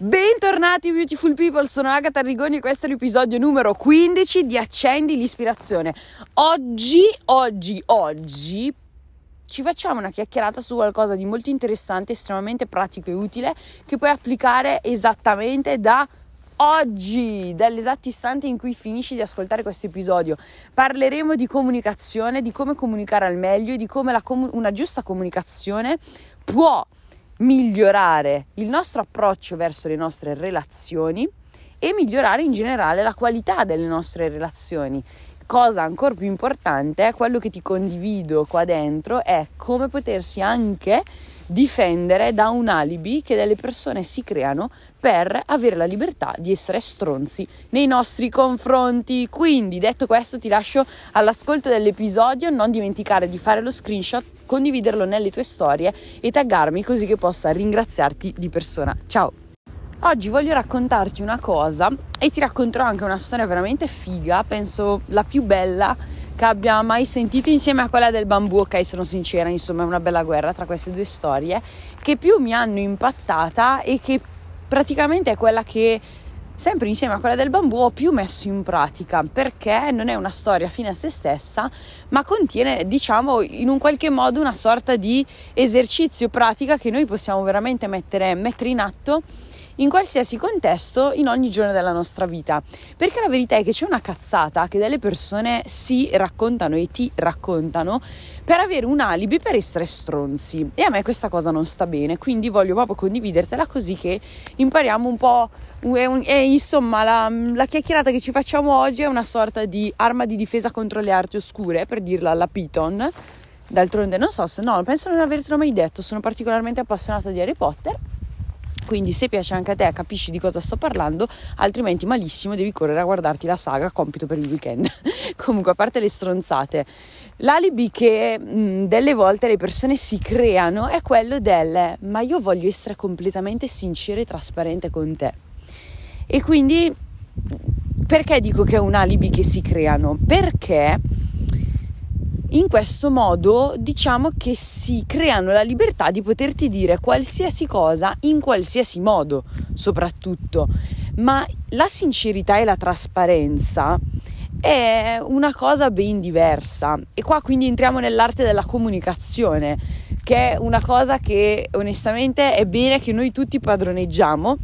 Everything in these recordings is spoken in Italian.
Bentornati beautiful people, sono Agatha Rigoni e questo è l'episodio numero 15 di Accendi l'ispirazione. Oggi, oggi, oggi ci facciamo una chiacchierata su qualcosa di molto interessante, estremamente pratico e utile che puoi applicare esattamente da oggi, dall'esatto istante in cui finisci di ascoltare questo episodio. Parleremo di comunicazione, di come comunicare al meglio e di come com- una giusta comunicazione può migliorare il nostro approccio verso le nostre relazioni e migliorare in generale la qualità delle nostre relazioni. Cosa ancora più importante, quello che ti condivido qua dentro, è come potersi anche difendere da un alibi che delle persone si creano per avere la libertà di essere stronzi nei nostri confronti. Quindi, detto questo, ti lascio all'ascolto dell'episodio. Non dimenticare di fare lo screenshot, condividerlo nelle tue storie e taggarmi così che possa ringraziarti di persona. Ciao! Oggi voglio raccontarti una cosa e ti racconterò anche una storia veramente figa, penso la più bella che abbia mai sentito insieme a quella del bambù, ok sono sincera, insomma è una bella guerra tra queste due storie, che più mi hanno impattata e che praticamente è quella che sempre insieme a quella del bambù ho più messo in pratica perché non è una storia fine a se stessa ma contiene diciamo in un qualche modo una sorta di esercizio pratica che noi possiamo veramente mettere, mettere in atto in qualsiasi contesto in ogni giorno della nostra vita. Perché la verità è che c'è una cazzata che delle persone si raccontano e ti raccontano per avere un alibi per essere stronzi. E a me questa cosa non sta bene, quindi voglio proprio condividertela così che impariamo un po'. E, insomma, la, la chiacchierata che ci facciamo oggi è una sorta di arma di difesa contro le arti oscure, per dirla alla Python. D'altronde, non so se no, penso non avertelo mai detto, sono particolarmente appassionata di Harry Potter quindi se piace anche a te capisci di cosa sto parlando, altrimenti malissimo devi correre a guardarti la saga compito per il weekend. Comunque, a parte le stronzate, l'alibi che mh, delle volte le persone si creano è quello del ma io voglio essere completamente sincera e trasparente con te. E quindi perché dico che è un alibi che si creano? Perché in questo modo diciamo che si creano la libertà di poterti dire qualsiasi cosa in qualsiasi modo, soprattutto. Ma la sincerità e la trasparenza è una cosa ben diversa e qua quindi entriamo nell'arte della comunicazione, che è una cosa che onestamente è bene che noi tutti padroneggiamo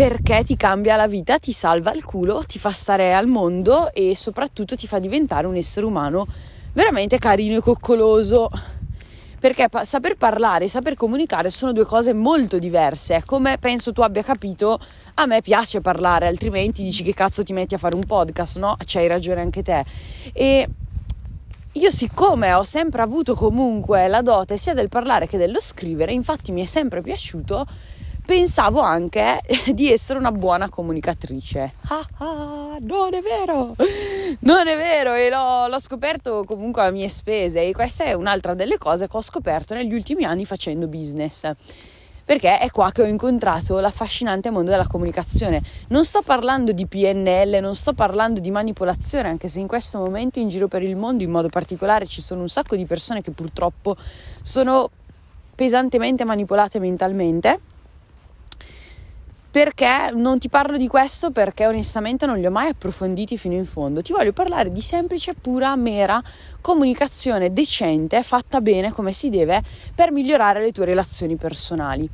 perché ti cambia la vita, ti salva il culo, ti fa stare al mondo e soprattutto ti fa diventare un essere umano veramente carino e coccoloso. Perché pa- saper parlare e saper comunicare sono due cose molto diverse. Come penso tu abbia capito, a me piace parlare, altrimenti dici che cazzo ti metti a fare un podcast, no? C'hai ragione anche te. E io siccome ho sempre avuto comunque la dote sia del parlare che dello scrivere, infatti mi è sempre piaciuto pensavo anche di essere una buona comunicatrice. Ah, ah, non è vero, non è vero e l'ho, l'ho, scoperto comunque a mie spese e questa è un'altra delle cose che ho scoperto negli ultimi anni facendo business. Perché è qua che ho incontrato l'affascinante mondo della comunicazione. Non sto parlando di PNL, non sto parlando di manipolazione, anche se in questo momento in giro per il mondo, in modo particolare, ci sono un sacco di persone che purtroppo sono pesantemente manipolate mentalmente perché non ti parlo di questo perché onestamente non li ho mai approfonditi fino in fondo. Ti voglio parlare di semplice, pura, mera comunicazione decente, fatta bene come si deve per migliorare le tue relazioni personali.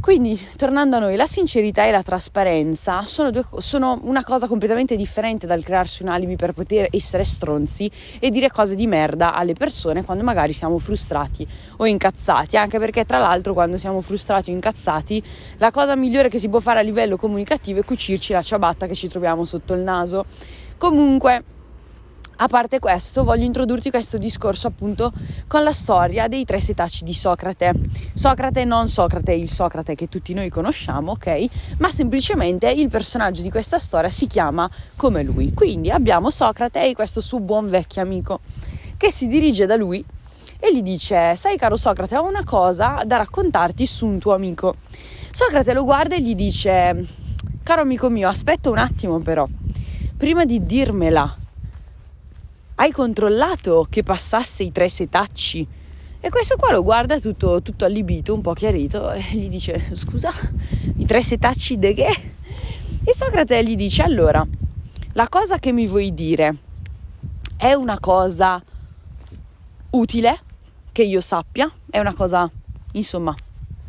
Quindi, tornando a noi, la sincerità e la trasparenza sono, due, sono, una cosa completamente differente dal crearsi un alibi per poter essere stronzi e dire cose di merda alle persone quando magari siamo frustrati o incazzati, anche perché tra l'altro quando siamo frustrati o incazzati la cosa migliore che si può fare a livello comunicativo è cucirci la ciabatta che ci troviamo sotto il naso. Comunque, a parte questo, voglio introdurti questo discorso appunto con la storia dei tre setacci di Socrate. Socrate non Socrate, il Socrate che tutti noi conosciamo, ok? Ma semplicemente il personaggio di questa storia si chiama come lui. Quindi abbiamo Socrate e questo suo buon vecchio amico che si dirige da lui e gli dice: Sai, caro Socrate, ho una cosa da raccontarti su un tuo amico. Socrate lo guarda e gli dice: Caro amico mio, aspetta un attimo, però, prima di dirmela hai controllato che passasse i tre setacci E questo qua lo guarda tutto, tutto allibito, un po' chiarito, e gli dice: Scusa, i tre setacci de che? E Socrate gli dice: Allora, la cosa che mi vuoi dire è una cosa utile che io sappia, è una cosa, insomma,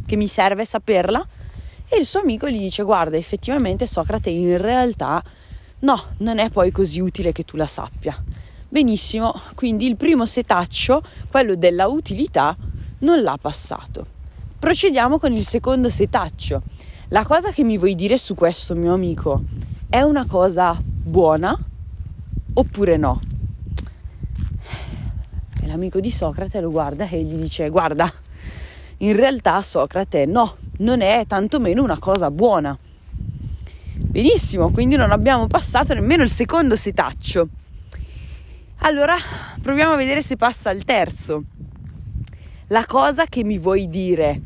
che mi serve saperla. E il suo amico gli dice: Guarda, effettivamente Socrate in realtà no, non è poi così utile che tu la sappia. Benissimo, quindi il primo setaccio, quello della utilità, non l'ha passato. Procediamo con il secondo setaccio. La cosa che mi vuoi dire su questo mio amico è una cosa buona oppure no? E l'amico di Socrate lo guarda e gli dice: Guarda, in realtà Socrate no, non è tantomeno una cosa buona. Benissimo, quindi non abbiamo passato nemmeno il secondo setaccio. Allora proviamo a vedere se passa il terzo. La cosa che mi vuoi dire.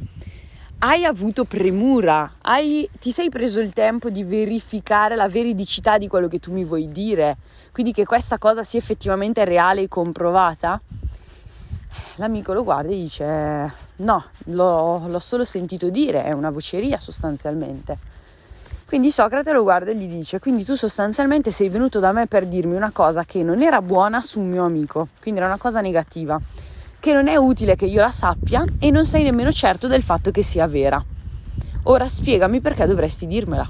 Hai avuto premura? Hai, ti sei preso il tempo di verificare la veridicità di quello che tu mi vuoi dire? Quindi che questa cosa sia effettivamente reale e comprovata? L'amico lo guarda e dice: No, l'ho, l'ho solo sentito dire, è una voceria sostanzialmente. Quindi Socrate lo guarda e gli dice: Quindi tu sostanzialmente sei venuto da me per dirmi una cosa che non era buona su un mio amico, quindi era una cosa negativa, che non è utile che io la sappia e non sei nemmeno certo del fatto che sia vera. Ora spiegami perché dovresti dirmela.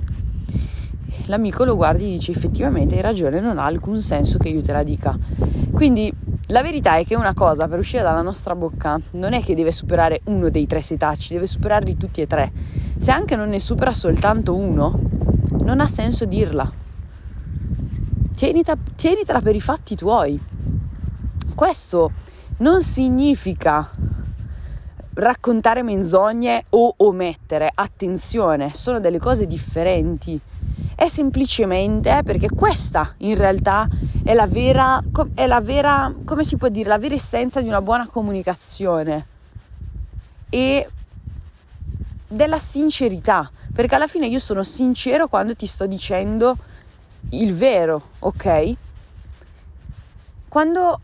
L'amico lo guarda e gli dice: Effettivamente hai ragione, non ha alcun senso che io te la dica. Quindi la verità è che una cosa per uscire dalla nostra bocca non è che deve superare uno dei tre setacci, deve superarli tutti e tre. Se anche non ne supera soltanto uno, non ha senso dirla. Tienita, tienitela per i fatti tuoi. Questo non significa raccontare menzogne o omettere. Attenzione, sono delle cose differenti. È semplicemente perché questa in realtà è la vera, è la vera, come si può dire, la vera essenza di una buona comunicazione e della sincerità, perché alla fine io sono sincero quando ti sto dicendo il vero, ok? Quando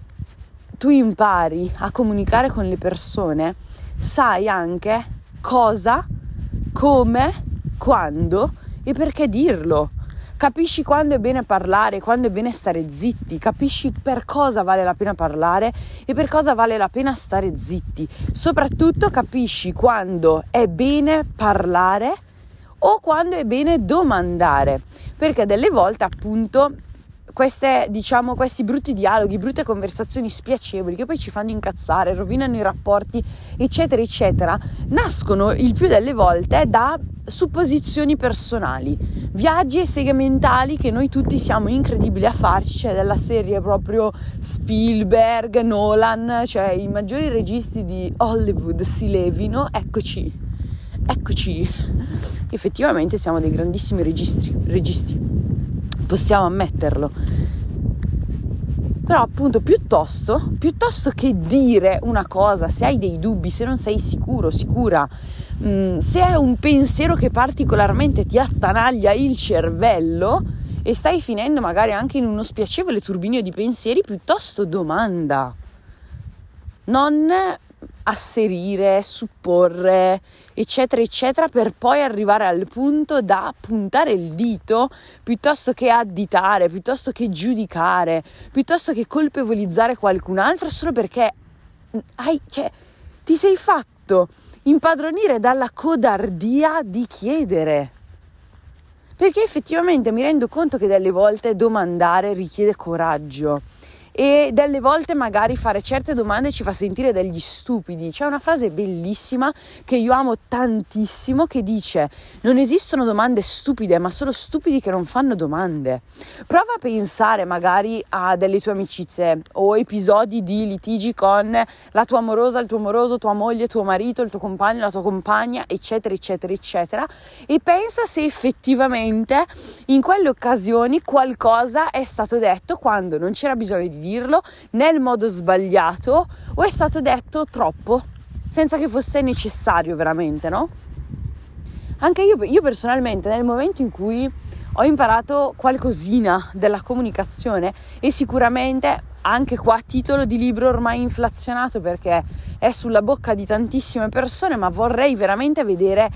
tu impari a comunicare con le persone, sai anche cosa, come, quando e perché dirlo. Capisci quando è bene parlare, quando è bene stare zitti, capisci per cosa vale la pena parlare e per cosa vale la pena stare zitti. Soprattutto capisci quando è bene parlare o quando è bene domandare, perché delle volte appunto queste, diciamo, questi brutti dialoghi, brutte conversazioni spiacevoli che poi ci fanno incazzare, rovinano i rapporti, eccetera, eccetera, nascono il più delle volte da supposizioni personali, viaggi e seghe mentali che noi tutti siamo incredibili a farci, cioè della serie proprio Spielberg, Nolan, cioè i maggiori registi di Hollywood si levino, eccoci, eccoci, effettivamente siamo dei grandissimi registri, registi possiamo ammetterlo. Però appunto piuttosto, piuttosto che dire una cosa, se hai dei dubbi, se non sei sicuro, sicura, mh, mm, se è un pensiero che particolarmente ti attanaglia il cervello e stai finendo magari anche in uno spiacevole turbinio di pensieri, piuttosto domanda. Non asserire, supporre, eccetera, eccetera, per poi arrivare al punto da puntare il dito piuttosto che additare, piuttosto che giudicare, piuttosto che colpevolizzare qualcun altro solo perché hai, cioè, ti sei fatto impadronire dalla codardia di chiedere. Perché effettivamente mi rendo conto che delle volte domandare richiede coraggio e delle volte magari fare certe domande ci fa sentire degli stupidi. C'è una frase bellissima che io amo tantissimo che dice non esistono domande stupide ma solo stupidi che non fanno domande. Prova a pensare magari a delle tue amicizie o episodi di litigi con la tua amorosa, il tuo amoroso, tua moglie, tuo marito, il tuo compagno, la tua compagna, eccetera, eccetera, eccetera e pensa se effettivamente in quelle occasioni qualcosa è stato detto quando non c'era bisogno di dirlo nel modo sbagliato o è stato detto troppo senza che fosse necessario veramente, no? Anche io, io personalmente nel momento in cui ho imparato qualcosina della comunicazione e sicuramente anche qua a titolo di libro ormai inflazionato perché è sulla bocca di tantissime persone, ma vorrei veramente vedere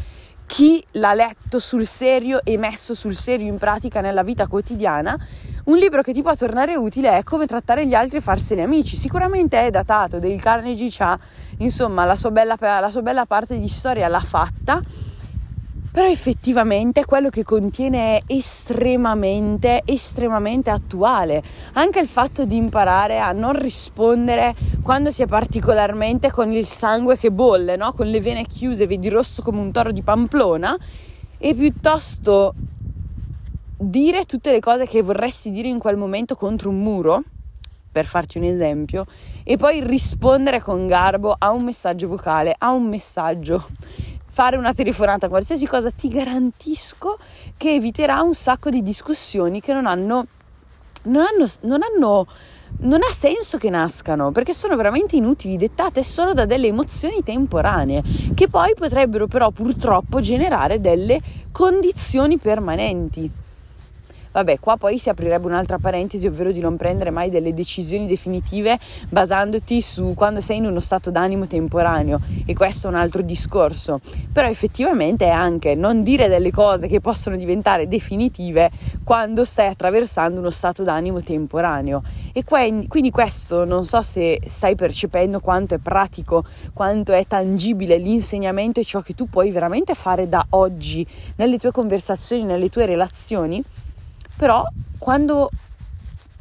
chi l'ha letto sul serio e messo sul serio in pratica nella vita quotidiana. Un libro che ti può tornare utile è Come trattare gli altri e farsene amici. Sicuramente è datato, Dale Carnegie ha, insomma, la sua bella, la sua bella parte di storia l'ha fatta però effettivamente quello che contiene è estremamente, estremamente attuale. Anche il fatto di imparare a non rispondere quando si è particolarmente con il sangue che bolle, no? con le vene chiuse, vedi rosso come un toro di Pamplona, e piuttosto dire tutte le cose che vorresti dire in quel momento contro un muro, per farti un esempio, e poi rispondere con garbo a un messaggio vocale, a un messaggio fare una telefonata, qualsiasi cosa, ti garantisco che eviterà un sacco di discussioni che non hanno, non hanno, non hanno non ha senso che nascano perché sono veramente inutili, dettate solo da delle emozioni temporanee che poi potrebbero però purtroppo generare delle condizioni permanenti. Vabbè, qua poi si aprirebbe un'altra parentesi, ovvero di non prendere mai delle decisioni definitive basandoti su quando sei in uno stato d'animo temporaneo e questo è un altro discorso. Però effettivamente è anche non dire delle cose che possono diventare definitive quando stai attraversando uno stato d'animo temporaneo. E quindi questo non so se stai percependo quanto è pratico, quanto è tangibile l'insegnamento e ciò che tu puoi veramente fare da oggi nelle tue conversazioni, nelle tue relazioni però quando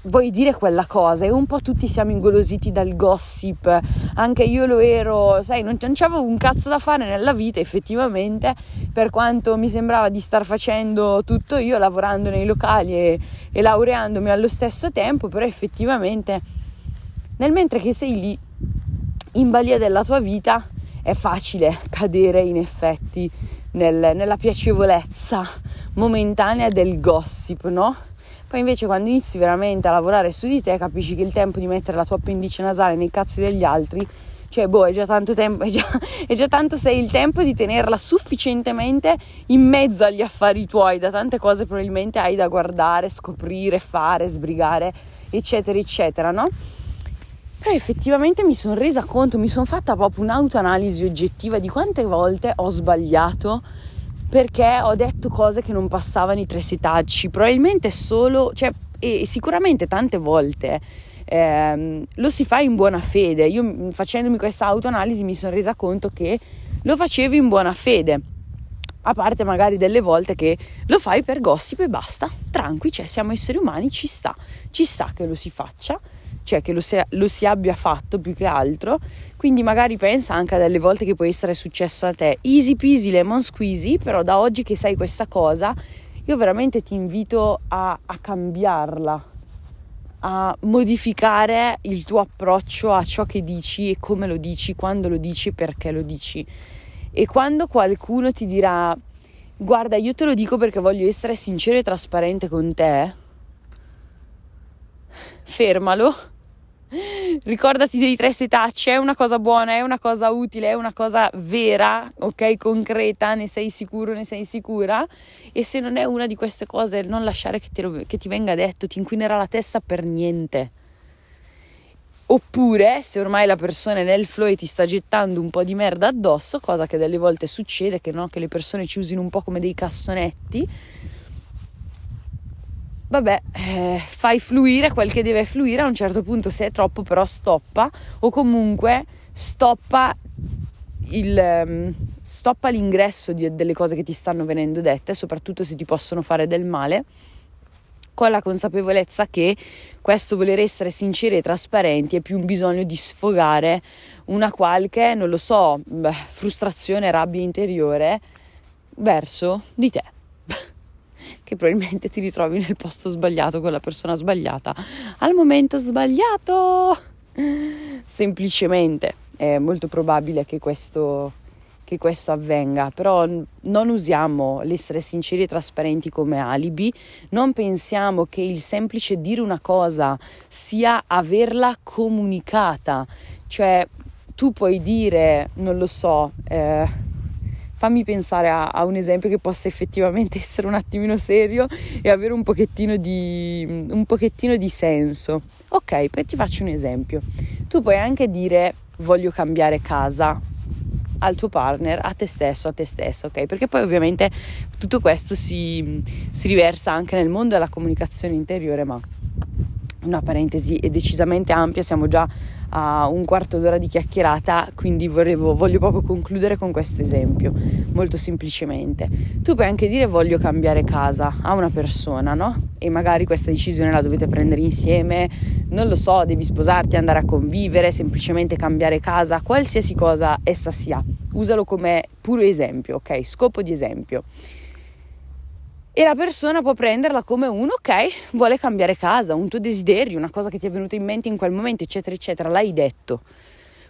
vuoi dire quella cosa e un po' tutti siamo ingolositi dal gossip, anche io lo ero, sai, non, non avevo un cazzo da fare nella vita effettivamente, per quanto mi sembrava di star facendo tutto io lavorando nei locali e, e laureandomi allo stesso tempo, però effettivamente nel mentre che sei lì in balia della tua vita è facile cadere in effetti nel, nella piacevolezza momentanea del gossip, no? Poi invece quando inizi veramente a lavorare su di te capisci che il tempo di mettere la tua appendice nasale nei cazzi degli altri, cioè boh, è già tanto tempo, è già, è già tanto sei il tempo di tenerla sufficientemente in mezzo agli affari tuoi, da tante cose probabilmente hai da guardare, scoprire, fare, sbrigare, eccetera, eccetera, no? Però effettivamente mi sono resa conto, mi sono fatta proprio un'autoanalisi oggettiva di quante volte ho sbagliato perché ho detto cose che non passavano i tre setacci, probabilmente solo, cioè, e sicuramente tante volte ehm, lo si fa in buona fede. Io mm, facendomi questa autoanalisi mi sono resa conto che lo facevo in buona fede. A parte magari delle volte che lo fai per gossip e basta, tranqui, cioè siamo esseri umani, ci sta, ci sta che lo si faccia cioè che lo si, lo si, abbia fatto più che altro. Quindi magari pensa anche a delle volte che può essere successo a te. Easy peasy lemon squeezy, però da oggi che sai questa cosa, io veramente ti invito a, a cambiarla, a modificare il tuo approccio a ciò che dici e come lo dici, quando lo dici e perché lo dici. E quando qualcuno ti dirà guarda io te lo dico perché voglio essere sincero e trasparente con te, fermalo Ricordati dei tre setacci, è una cosa buona, è una cosa utile, è una cosa vera, ok, concreta, ne sei sicuro, ne sei sicura. E se non è una di queste cose, non lasciare che, lo, che ti venga detto, ti inquinerà la testa per niente. Oppure, se ormai la persona è nel flow e ti sta gettando un po' di merda addosso, cosa che delle volte succede, che, no? che le persone ci usino un po' come dei cassonetti, vabbè, eh, fai fluire quel che deve fluire, a un certo punto se è troppo però stoppa o comunque stoppa, il, um, stoppa l'ingresso di, delle cose che ti stanno venendo dette, soprattutto se ti possono fare del male, con la consapevolezza che questo voler essere sinceri e trasparenti è più un bisogno di sfogare una qualche, non lo so, beh, frustrazione, rabbia interiore verso di te che probabilmente ti ritrovi nel posto sbagliato con la persona sbagliata al momento sbagliato. Semplicemente è molto probabile che questo, che questo avvenga, però non usiamo l'essere sinceri e trasparenti come alibi, non pensiamo che il semplice dire una cosa sia averla comunicata, cioè tu puoi dire, non lo so, eh, fammi pensare a, a, un esempio che possa effettivamente essere un attimino serio e avere un pochettino di, un pochettino di senso. Ok, poi ti faccio un esempio. Tu puoi anche dire voglio cambiare casa al tuo partner, a te stesso, a te stesso, ok? Perché poi ovviamente tutto questo si, si riversa anche nel mondo della comunicazione interiore, ma una parentesi è decisamente ampia, siamo già a un quarto d'ora di chiacchierata, quindi volevo, voglio proprio concludere con questo esempio, molto semplicemente. Tu puoi anche dire voglio cambiare casa a una persona, no? E magari questa decisione la dovete prendere insieme, non lo so, devi sposarti, andare a convivere, semplicemente cambiare casa, qualsiasi cosa essa sia. Usalo come puro esempio, ok? Scopo di esempio e la persona può prenderla come un ok, vuole cambiare casa, un tuo desiderio, una cosa che ti è venuta in mente in quel momento, eccetera, eccetera, l'hai detto.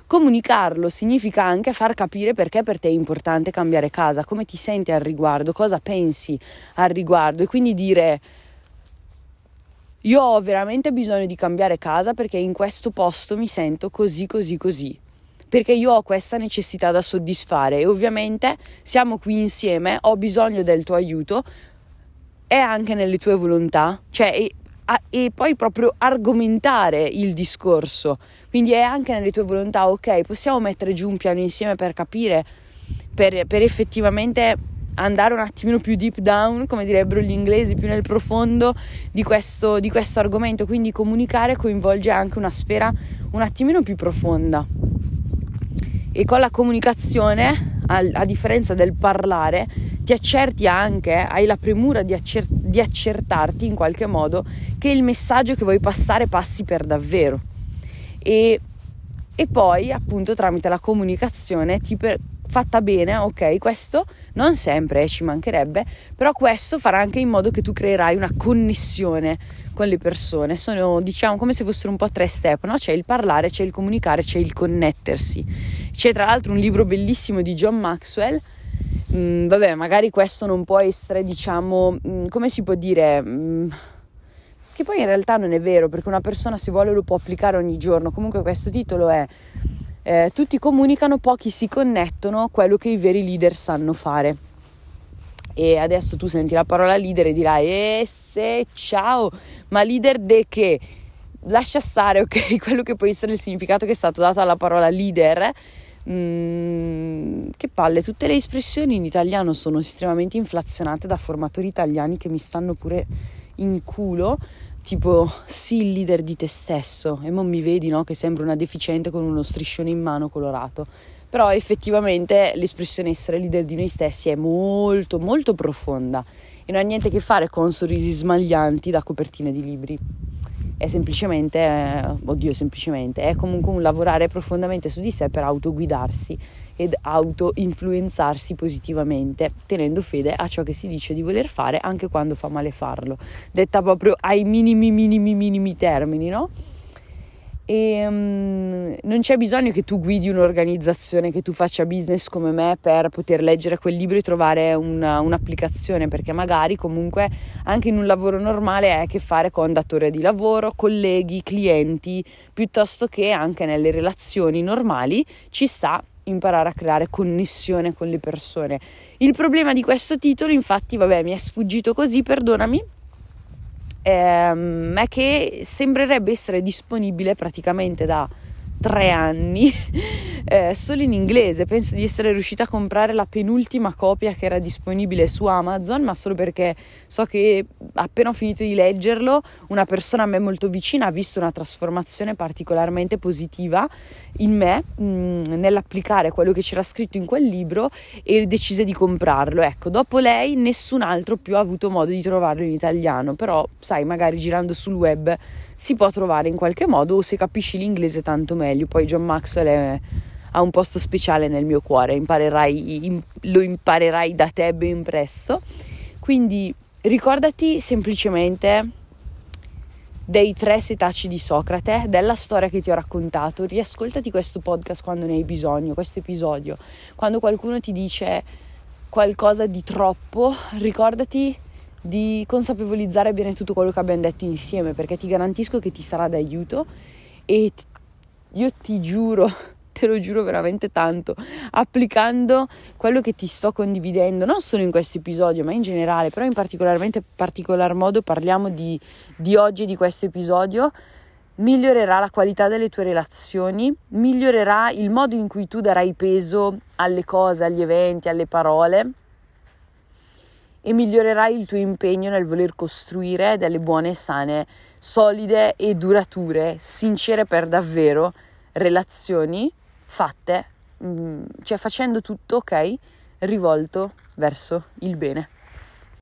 Comunicarlo significa anche far capire perché per te è importante cambiare casa, come ti senti al riguardo, cosa pensi al riguardo e quindi dire io ho veramente bisogno di cambiare casa perché in questo posto mi sento così, così, così. Perché io ho questa necessità da soddisfare e ovviamente siamo qui insieme, ho bisogno del tuo aiuto, è anche nelle tue volontà, cioè e, a, e poi proprio argomentare il discorso, quindi è anche nelle tue volontà, ok, possiamo mettere giù un piano insieme per capire, per, per effettivamente andare un attimino più deep down, come direbbero gli inglesi, più nel profondo di questo, di questo argomento, quindi comunicare coinvolge anche una sfera un attimino più profonda. E con la comunicazione, a, a differenza del parlare, ti accerti anche, hai la premura di, accer- di accertarti in qualche modo che il messaggio che vuoi passare passi per davvero. E, e poi, appunto, tramite la comunicazione ti per- fatta bene, ok, questo non sempre eh, ci mancherebbe, però questo farà anche in modo che tu creerai una connessione con le persone. Sono, diciamo, come se fossero un po' tre step, no? C'è il parlare, c'è il comunicare, c'è il connettersi. C'è tra l'altro un libro bellissimo di John Maxwell Mm, vabbè, magari questo non può essere, diciamo, mm, come si può dire, mm, che poi in realtà non è vero, perché una persona se vuole lo può applicare ogni giorno. Comunque questo titolo è eh, Tutti comunicano, pochi si connettono, quello che i veri leader sanno fare. E adesso tu senti la parola leader e dirai, eh se, ciao, ma leader de che? Lascia stare, ok, quello che può essere il significato che è stato dato alla parola leader Mm, che palle, tutte le espressioni in italiano sono estremamente inflazionate da formatori italiani che mi stanno pure in culo, tipo sì il leader di te stesso e non mi vedi no, che sembra una deficiente con uno striscione in mano colorato. Però effettivamente l'espressione essere leader di noi stessi è molto molto profonda e non ha niente a che fare con sorrisi smaglianti da copertine di libri è semplicemente, eh, oddio semplicemente, è comunque un lavorare profondamente su di sé per autoguidarsi ed auto-influenzarsi positivamente, tenendo fede a ciò che si dice di voler fare anche quando fa male farlo, detta proprio ai minimi, minimi, minimi termini, no? E um, non c'è bisogno che tu guidi un'organizzazione, che tu faccia business come me per poter leggere quel libro e trovare una, un'applicazione, perché magari comunque anche in un lavoro normale hai a che fare con datore di lavoro, colleghi, clienti, piuttosto che anche nelle relazioni normali ci sta imparare a creare connessione con le persone. Il problema di questo titolo, infatti, vabbè, mi è sfuggito così, perdonami ehm, è che sembrerebbe essere disponibile praticamente da tre anni eh, solo in inglese. Penso di essere riuscita a comprare la penultima copia che era disponibile su Amazon, ma solo perché so che appena ho finito di leggerlo, una persona a me molto vicina ha visto una trasformazione particolarmente positiva in me mh, mm, nell'applicare quello che c'era scritto in quel libro e decise di comprarlo. Ecco, dopo lei nessun altro più ha avuto modo di trovarlo in italiano, però sai, magari girando sul web si può trovare in qualche modo o se capisci l'inglese tanto meglio. Poi John Maxwell è, ha un posto speciale nel mio cuore, imparerai, im, lo imparerai da te ben presto. Quindi ricordati semplicemente dei tre setacci di Socrate, della storia che ti ho raccontato, riascoltati questo podcast quando ne hai bisogno, questo episodio, quando qualcuno ti dice qualcosa di troppo, ricordati di consapevolizzare bene tutto quello che abbiamo detto insieme, perché ti garantisco che ti sarà d'aiuto e io ti giuro, te lo giuro veramente tanto, applicando quello che ti sto condividendo, non solo in questo episodio, ma in generale, però in particolarmente particolar modo parliamo di, di oggi e di questo episodio, migliorerà la qualità delle tue relazioni, migliorerà il modo in cui tu darai peso alle cose, agli eventi, alle parole e migliorerai il tuo impegno nel voler costruire delle buone, sane, solide e durature, sincere per davvero, relazioni fatte, mm, cioè facendo tutto, ok, rivolto verso il bene.